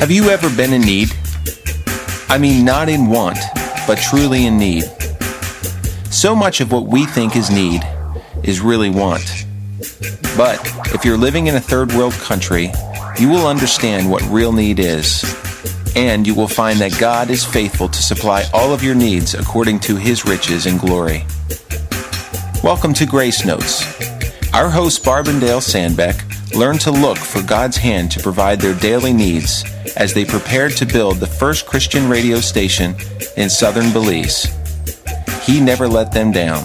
Have you ever been in need? I mean, not in want, but truly in need. So much of what we think is need is really want. But if you're living in a third world country, you will understand what real need is. And you will find that God is faithful to supply all of your needs according to his riches and glory. Welcome to Grace Notes. Our host, Barb and Dale Sandbeck, learned to look for God's hand to provide their daily needs as they prepared to build the first Christian radio station in southern Belize. He never let them down.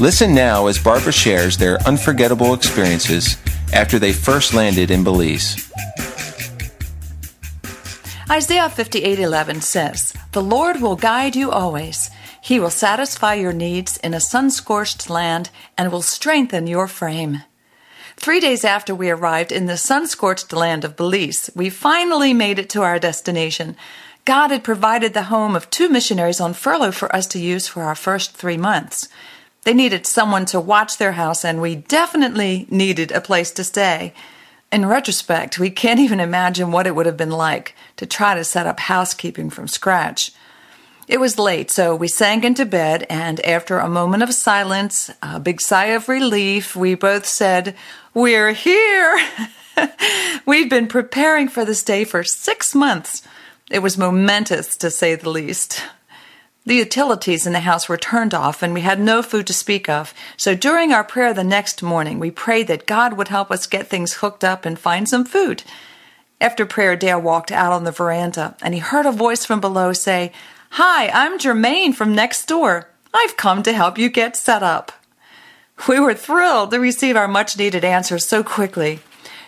Listen now as Barbara shares their unforgettable experiences after they first landed in Belize. Isaiah 58:11 says, "The Lord will guide you always. He will satisfy your needs in a sun-scorched land and will strengthen your frame." 3 days after we arrived in the sun-scorched land of Belize, we finally made it to our destination. God had provided the home of two missionaries on furlough for us to use for our first 3 months. They needed someone to watch their house, and we definitely needed a place to stay. In retrospect, we can't even imagine what it would have been like to try to set up housekeeping from scratch. It was late, so we sank into bed, and after a moment of silence, a big sigh of relief, we both said, We're here! We've been preparing for this day for six months. It was momentous, to say the least. The utilities in the house were turned off and we had no food to speak of. So during our prayer the next morning, we prayed that God would help us get things hooked up and find some food. After prayer, Dale walked out on the veranda and he heard a voice from below say, Hi, I'm Jermaine from next door. I've come to help you get set up. We were thrilled to receive our much needed answers so quickly.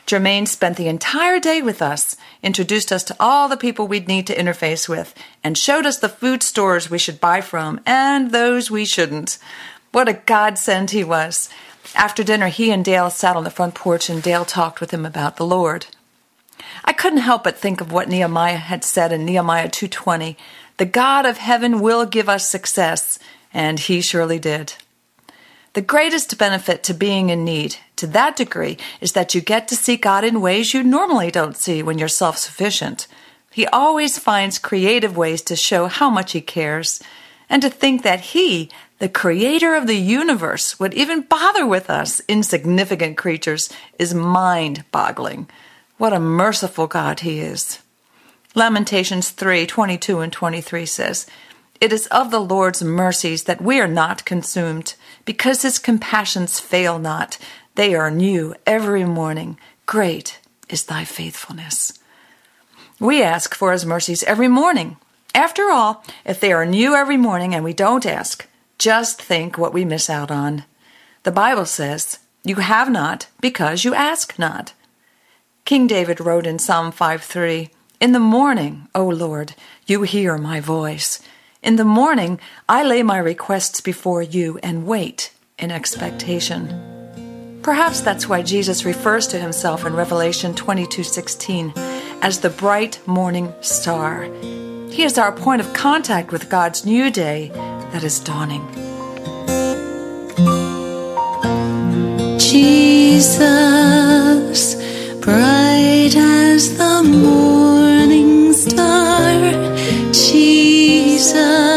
Jermaine spent the entire day with us, introduced us to all the people we'd need to interface with, and showed us the food stores we should buy from and those we shouldn't. What a godsend he was. After dinner, he and Dale sat on the front porch and Dale talked with him about the Lord. I couldn't help but think of what Nehemiah had said in Nehemiah 2:20, "The God of heaven will give us success," and he surely did. The greatest benefit to being in need, to that degree, is that you get to see God in ways you normally don't see when you're self sufficient. He always finds creative ways to show how much He cares. And to think that He, the creator of the universe, would even bother with us, insignificant creatures, is mind boggling. What a merciful God He is. Lamentations 3 22 and 23 says, It is of the Lord's mercies that we are not consumed because his compassions fail not. They are new every morning. Great is thy faithfulness. We ask for his mercies every morning. After all, if they are new every morning and we don't ask, just think what we miss out on. The Bible says, You have not because you ask not. King David wrote in Psalm 5:3, In the morning, O Lord, you hear my voice. In the morning, I lay my requests before you and wait in expectation. Perhaps that's why Jesus refers to himself in Revelation 22:16 as the bright morning star. He is our point of contact with God's new day that is dawning. Jesus, bright as the morning Jesus,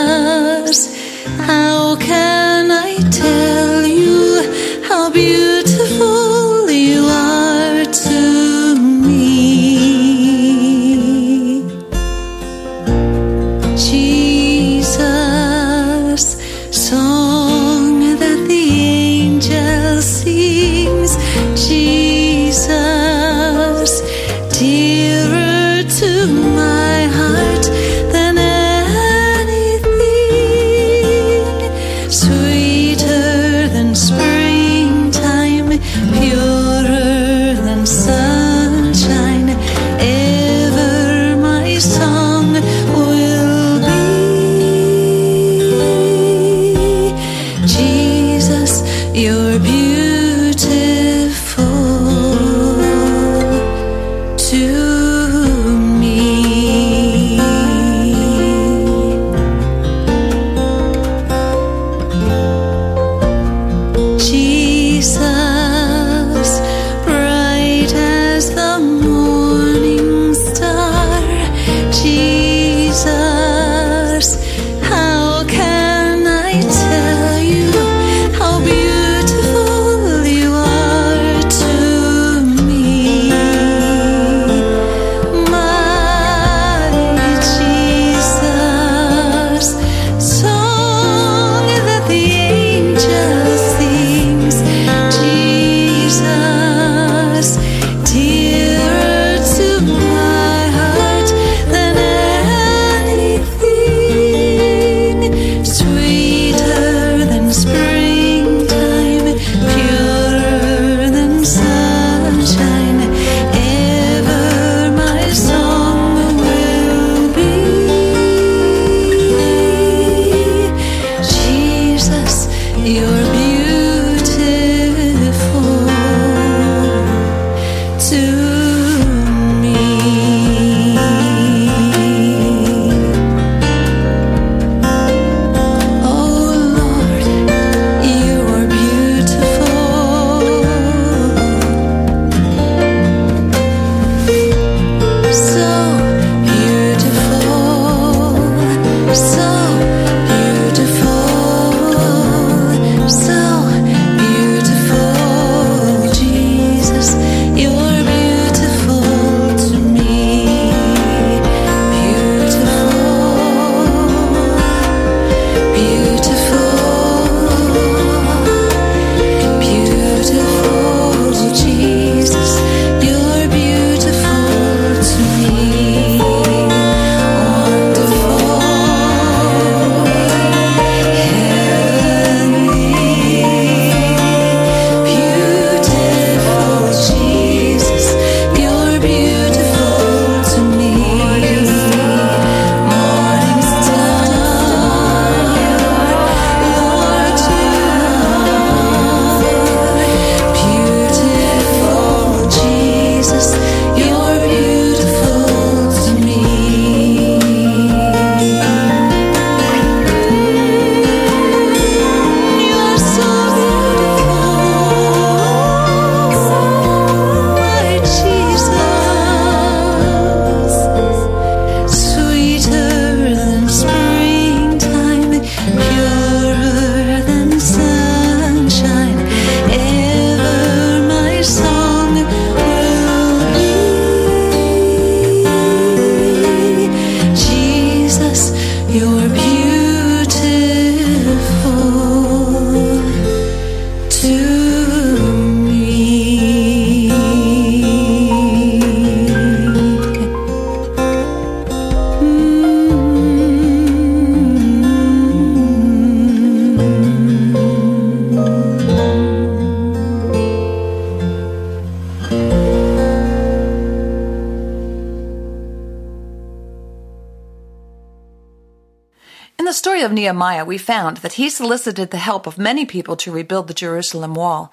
story of Nehemiah, we found that he solicited the help of many people to rebuild the Jerusalem wall.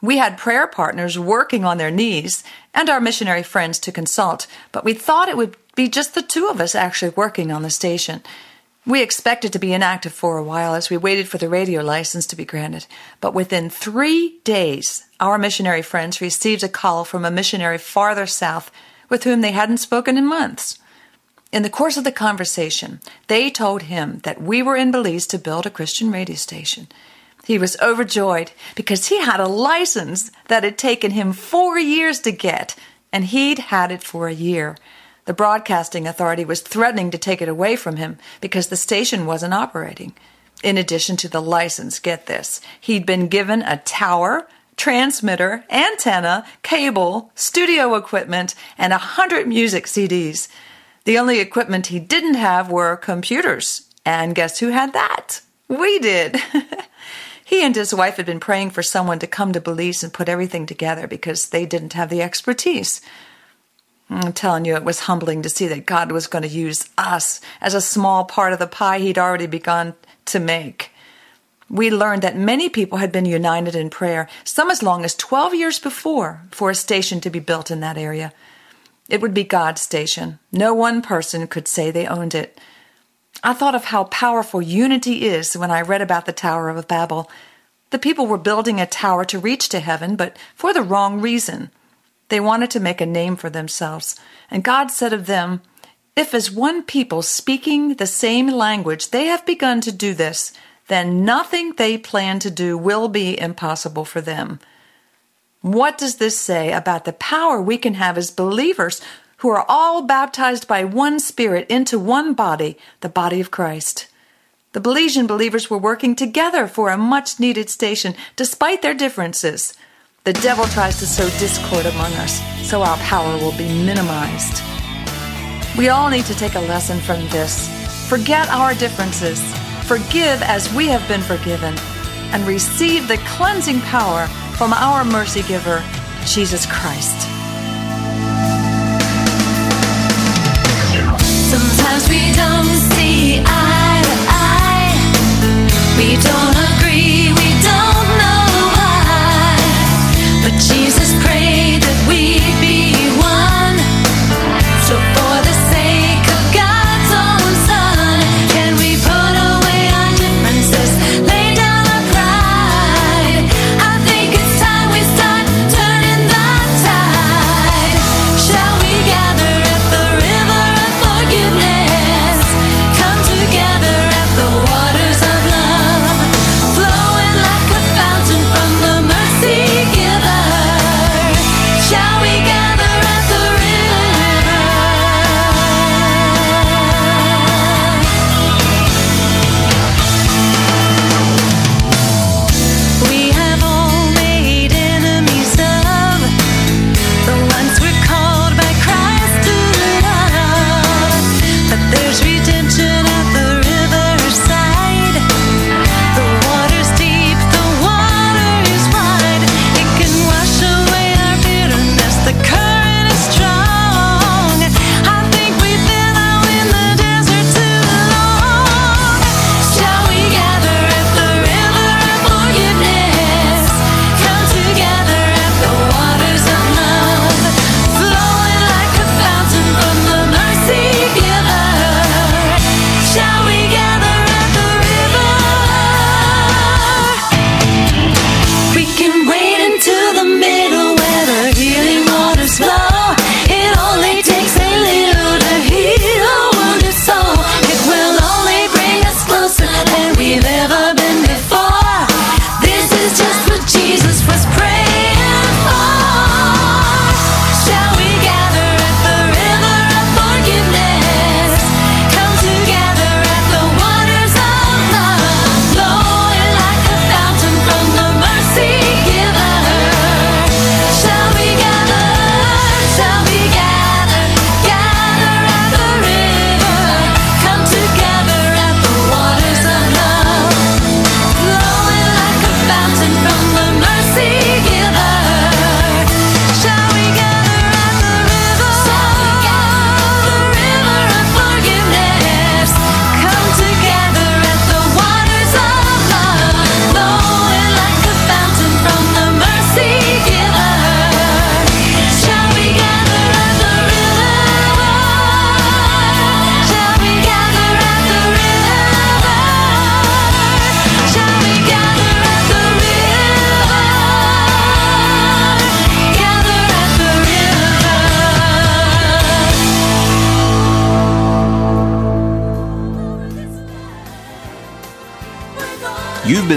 We had prayer partners working on their knees and our missionary friends to consult, but we thought it would be just the two of us actually working on the station. We expected to be inactive for a while as we waited for the radio license to be granted, but within three days, our missionary friends received a call from a missionary farther south with whom they hadn't spoken in months. In the course of the conversation, they told him that we were in Belize to build a Christian radio station. He was overjoyed because he had a license that had taken him four years to get, and he'd had it for a year. The Broadcasting Authority was threatening to take it away from him because the station wasn't operating. In addition to the license, get this, he'd been given a tower, transmitter, antenna, cable, studio equipment, and a hundred music CDs. The only equipment he didn't have were computers. And guess who had that? We did. he and his wife had been praying for someone to come to Belize and put everything together because they didn't have the expertise. I'm telling you, it was humbling to see that God was going to use us as a small part of the pie He'd already begun to make. We learned that many people had been united in prayer, some as long as 12 years before, for a station to be built in that area. It would be God's station. No one person could say they owned it. I thought of how powerful unity is when I read about the Tower of Babel. The people were building a tower to reach to heaven, but for the wrong reason. They wanted to make a name for themselves. And God said of them, If as one people speaking the same language they have begun to do this, then nothing they plan to do will be impossible for them. What does this say about the power we can have as believers who are all baptized by one Spirit into one body, the body of Christ? The Belizean believers were working together for a much needed station despite their differences. The devil tries to sow discord among us, so our power will be minimized. We all need to take a lesson from this. Forget our differences, forgive as we have been forgiven, and receive the cleansing power from our mercy giver, Jesus Christ.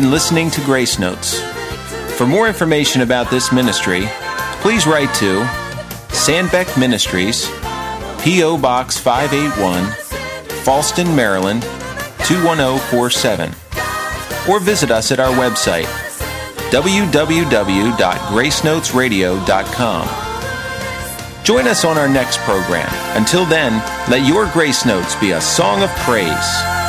Been listening to Grace Notes. For more information about this ministry, please write to Sandbeck Ministries, P.O. Box 581, Fallston, Maryland 21047, or visit us at our website www.gracenotesradio.com. Join us on our next program. Until then, let your Grace Notes be a song of praise.